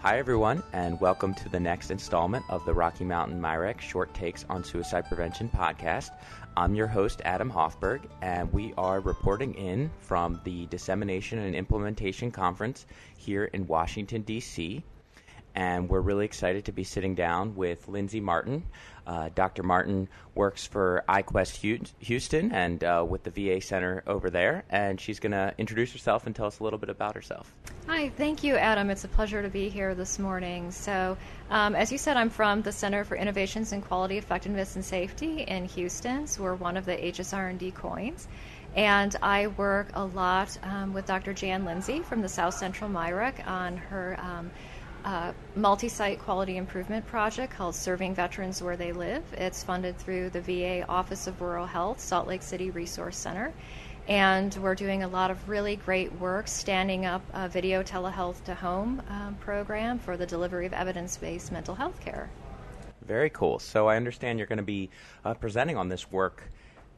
Hi, everyone, and welcome to the next installment of the Rocky Mountain MIRECC Short Takes on Suicide Prevention podcast. I'm your host, Adam Hoffberg, and we are reporting in from the Dissemination and Implementation Conference here in Washington, D.C. And we're really excited to be sitting down with Lindsay Martin. Uh, Dr. Martin works for iQuest Houston and uh, with the VA Center over there, and she's going to introduce herself and tell us a little bit about herself. Hi, thank you, Adam. It's a pleasure to be here this morning. So, um, as you said, I'm from the Center for Innovations in Quality, Effectiveness, and Safety in Houston. So, we're one of the HSR&D COINs. And I work a lot um, with Dr. Jan Lindsay from the South Central MIRECC on her um, uh, multi site quality improvement project called Serving Veterans Where They Live. It's funded through the VA Office of Rural Health, Salt Lake City Resource Center. And we're doing a lot of really great work standing up a video telehealth to home um, program for the delivery of evidence based mental health care. Very cool. So I understand you're going to be uh, presenting on this work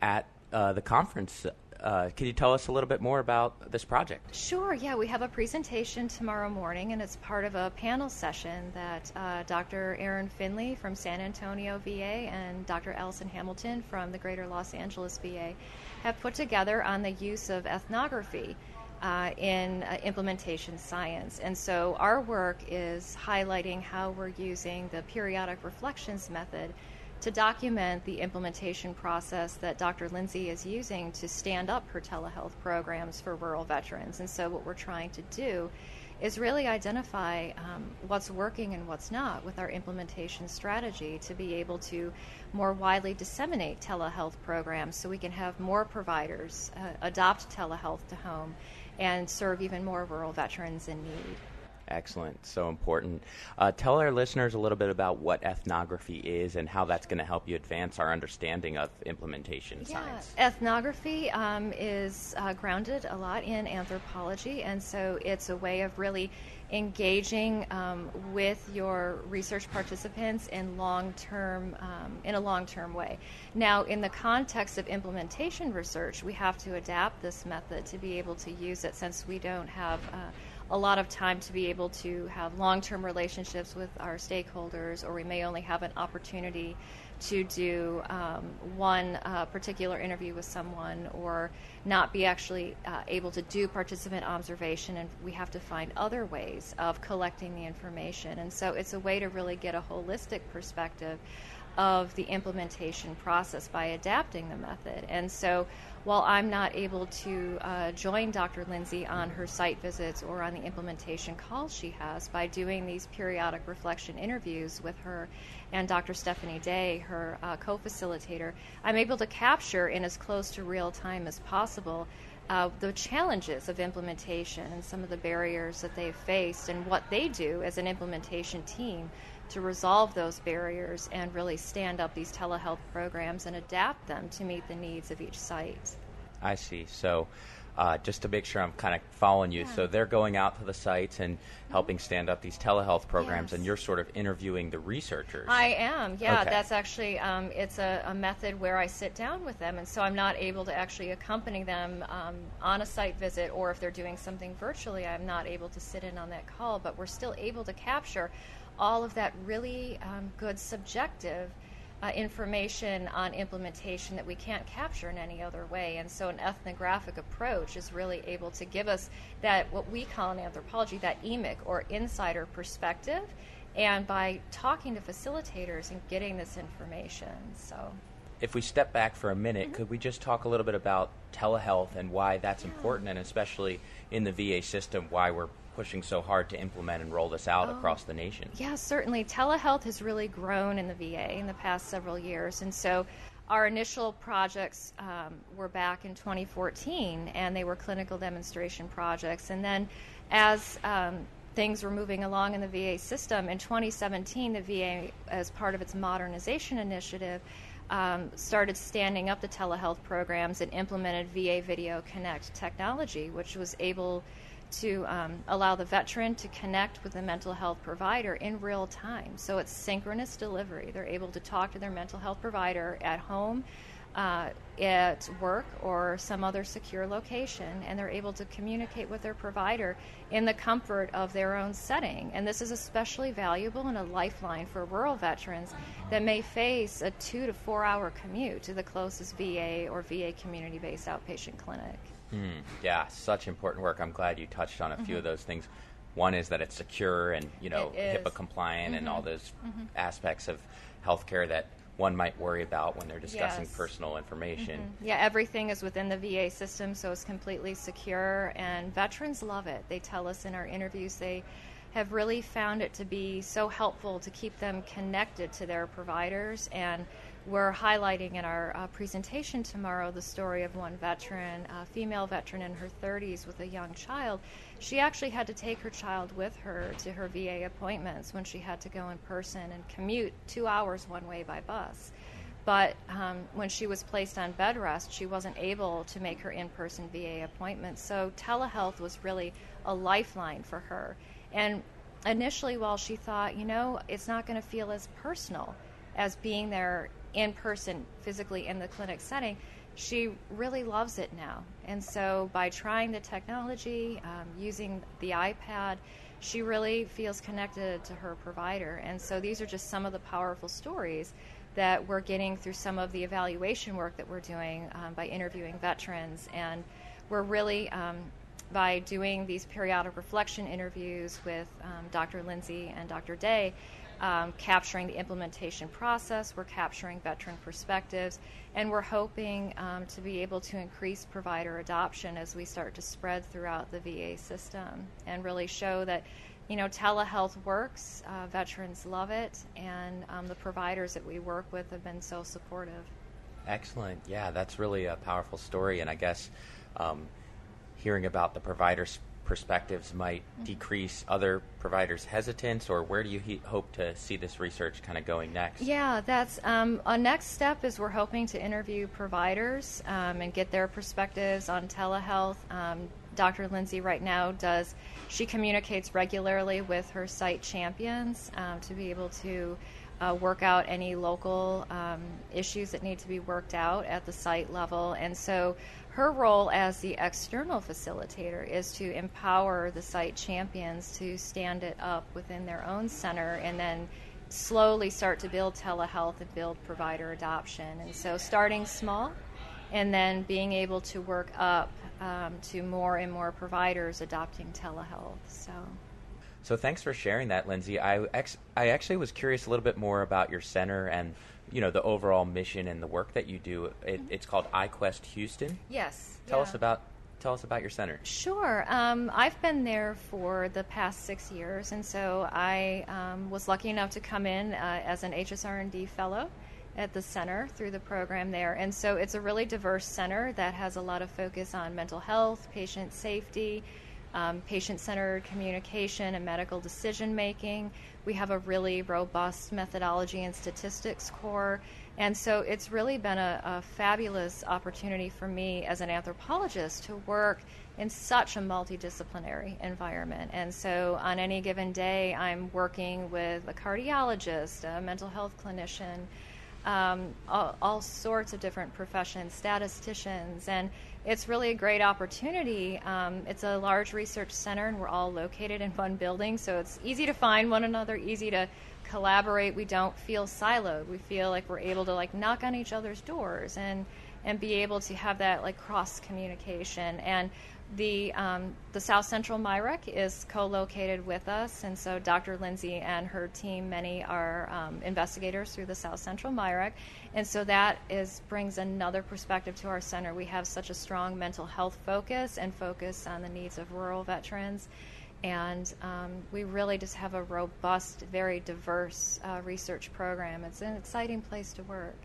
at uh, the conference uh, can you tell us a little bit more about this project? Sure, yeah. We have a presentation tomorrow morning, and it's part of a panel session that uh, Dr. Erin Finley from San Antonio VA and Dr. Alison Hamilton from the Greater Los Angeles VA have put together on the use of ethnography. Uh, in uh, implementation science. And so our work is highlighting how we're using the periodic reflections method to document the implementation process that Dr. Lindsay is using to stand up her telehealth programs for rural veterans. And so, what we're trying to do is really identify um, what's working and what's not with our implementation strategy to be able to more widely disseminate telehealth programs so we can have more providers uh, adopt telehealth to home and serve even more rural veterans in need. Excellent. So important. Uh, tell our listeners a little bit about what ethnography is and how that's going to help you advance our understanding of implementation yeah. science. Ethnography um, is uh, grounded a lot in anthropology, and so it's a way of really engaging um, with your research participants in long-term um, in a long-term way. Now, in the context of implementation research, we have to adapt this method to be able to use it since we don't have uh, a lot of time to be able to have long term relationships with our stakeholders, or we may only have an opportunity to do um, one uh, particular interview with someone, or not be actually uh, able to do participant observation, and we have to find other ways of collecting the information. And so it's a way to really get a holistic perspective of the implementation process by adapting the method. And so while I'm not able to uh, join Dr. Lindsay on her site visits or on the implementation calls she has by doing these periodic reflection interviews with her and Dr. Stephanie Day, her uh, co facilitator, I'm able to capture in as close to real time as possible. Uh, the challenges of implementation and some of the barriers that they've faced, and what they do as an implementation team to resolve those barriers and really stand up these telehealth programs and adapt them to meet the needs of each site. I see. So, uh, just to make sure I'm kind of following you, yeah. so they're going out to the sites and helping stand up these telehealth programs, yes. and you're sort of interviewing the researchers. I am. Yeah, okay. that's actually um, it's a, a, method where I sit down with them, and so I'm not able to actually accompany them um, on a site visit, or if they're doing something virtually, I'm not able to sit in on that call. But we're still able to capture all of that really um, good subjective uh, information on implementation that we can't capture in any other way. And so, an ethnographic approach is really able to give us that, what we call in anthropology, that emic or insider perspective. And by talking to facilitators and getting this information. So, if we step back for a minute, mm-hmm. could we just talk a little bit about telehealth and why that's yeah. important, and especially in the VA system, why we're pushing so hard to implement and roll this out oh, across the nation. Yeah, certainly. Telehealth has really grown in the VA in the past several years. And so our initial projects um, were back in 2014, and they were clinical demonstration projects. And then as um, things were moving along in the VA system, in 2017, the VA, as part of its modernization initiative, um, started standing up the telehealth programs and implemented VA Video Connect technology, which was able to um, allow the veteran to connect with the mental health provider in real time. So it's synchronous delivery. They're able to talk to their mental health provider at home uh, at work or some other secure location, and they're able to communicate with their provider in the comfort of their own setting. And this is especially valuable and a lifeline for rural veterans that may face a two to four hour commute to the closest VA or VA community based outpatient clinic. Hmm. Yeah, such important work. I'm glad you touched on a mm-hmm. few of those things. One is that it's secure and you know HIPAA compliant mm-hmm. and all those mm-hmm. aspects of healthcare that one might worry about when they're discussing yes. personal information. Mm-hmm. Yeah, everything is within the VA system, so it's completely secure, and veterans love it. They tell us in our interviews they have really found it to be so helpful to keep them connected to their providers and we're highlighting in our uh, presentation tomorrow the story of one veteran, a female veteran in her 30s with a young child. She actually had to take her child with her to her VA appointments when she had to go in person and commute two hours one way by bus. But um, when she was placed on bed rest, she wasn't able to make her in person VA appointments. So telehealth was really a lifeline for her. And initially, while she thought, you know, it's not going to feel as personal as being there in person, physically in the clinic setting, she really loves it now. And so by trying the technology, um, using the iPad, she really feels connected to her provider. And so these are just some of the powerful stories that we're getting through some of the evaluation work that we're doing um, by interviewing veterans. And we're really, um, by doing these periodic reflection interviews with um, Dr. Lindsay and Dr. Day, um, capturing the implementation process, we're capturing veteran perspectives, and we're hoping um, to be able to increase provider adoption as we start to spread throughout the VA system and really show that you know telehealth works, uh, veterans love it, and um, the providers that we work with have been so supportive. Excellent. Yeah, that's really a powerful story, and I guess um, hearing about the providers perspectives might mm-hmm. decrease other providers' hesitance, or where do you he- hope to see this research kind of going next? Yeah, that's um, a next step is we're hoping to interview providers um, and get their perspectives on telehealth. Um, Dr. Lindsay right now does she communicates regularly with her site champions um, to be able to uh, work out any local um, issues that need to be worked out at the site level. And so her role as the external facilitator is to empower the site champions to stand it up within their own center and then slowly start to build telehealth and build provider adoption. And so starting small and then being able to work up um, to more and more providers adopting telehealth. So. So thanks for sharing that, Lindsay. I ex- I actually was curious a little bit more about your center and you know the overall mission and the work that you do. It, mm-hmm. it's called iQuest Houston. Yes. Tell yeah. us about tell us about your center. Sure. Um, I've been there for the past six years, and so I um, was lucky enough to come in uh, as an HSR&D fellow at the center through the program there. And so it's a really diverse center that has a lot of focus on mental health, patient safety, um, patient centered communication and medical decision making. We have a really robust methodology and statistics core. And so it's really been a, a, fabulous opportunity for me as an anthropologist to work in such a multidisciplinary environment. And so on any given day, I'm working with a cardiologist, a mental health clinician, um, all, all, sorts of different professions, statisticians, and it's really a great opportunity. Um, it's a large research center, and we're all located in one building, so it's easy to find one another, easy to collaborate. We don't feel siloed. We feel like we're able to like knock on each other's doors and and be able to have that like cross communication. And the um, the South Central MIRECC is co-located with us, and so Dr. Lindsay and her team, many are um, investigators through the South Central MIRECC, and so that is brings another perspective to our center. We have such a strong mental health focus and focus on the needs of rural veterans, and um, we really just have a robust, very diverse uh, research program. It's an exciting place to work.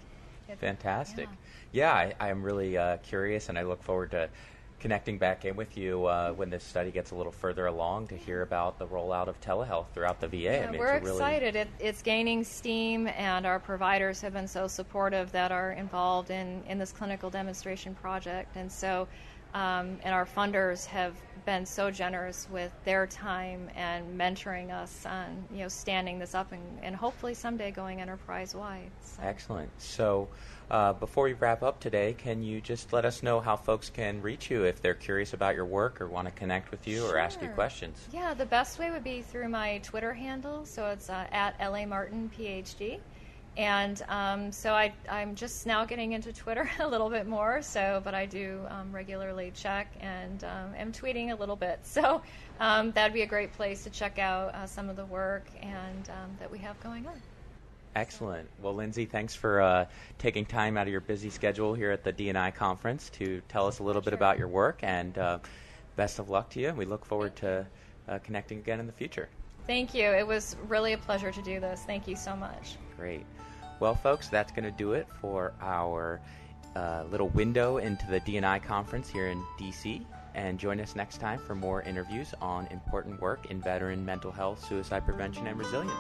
Fantastic. Yeah, yeah I, am really uh, curious, and I look forward to connecting back in with you uh, when this study gets a little further along to hear about the rollout of telehealth throughout the VA. Yeah, I mean, we're excited. It, it's gaining steam, and our providers have been so supportive that are involved in, in this clinical demonstration project. And so, um, and our funders have been so generous with their time and mentoring us on you know standing this up and, and hopefully someday going enterprise wide. So. Excellent. So. Uh, before we wrap up today, can you just let us know how folks can reach you if they're curious about your work or want to connect with you sure. or ask you questions? Yeah, the best way would be through my Twitter handle. So it's uh, at LA Martin PhD. And um, so I, I'm just now getting into Twitter a little bit more. So, but I do um, regularly check and um, am tweeting a little bit. So um, that'd be a great place to check out uh, some of the work and um, that we have going on. Excellent. Well, Lindsay, thanks for uh, taking time out of your busy schedule here at the D&I conference to tell us a little bit about your work. And uh, best of luck to you. We look forward to uh, connecting again in the future. Thank you. It was really a pleasure to do this. Thank you so much. Great. Well, folks, that's going to do it for our uh, little window into the D&I conference here in DC. And join us next time for more interviews on important work in veteran mental health, suicide prevention, and resilience.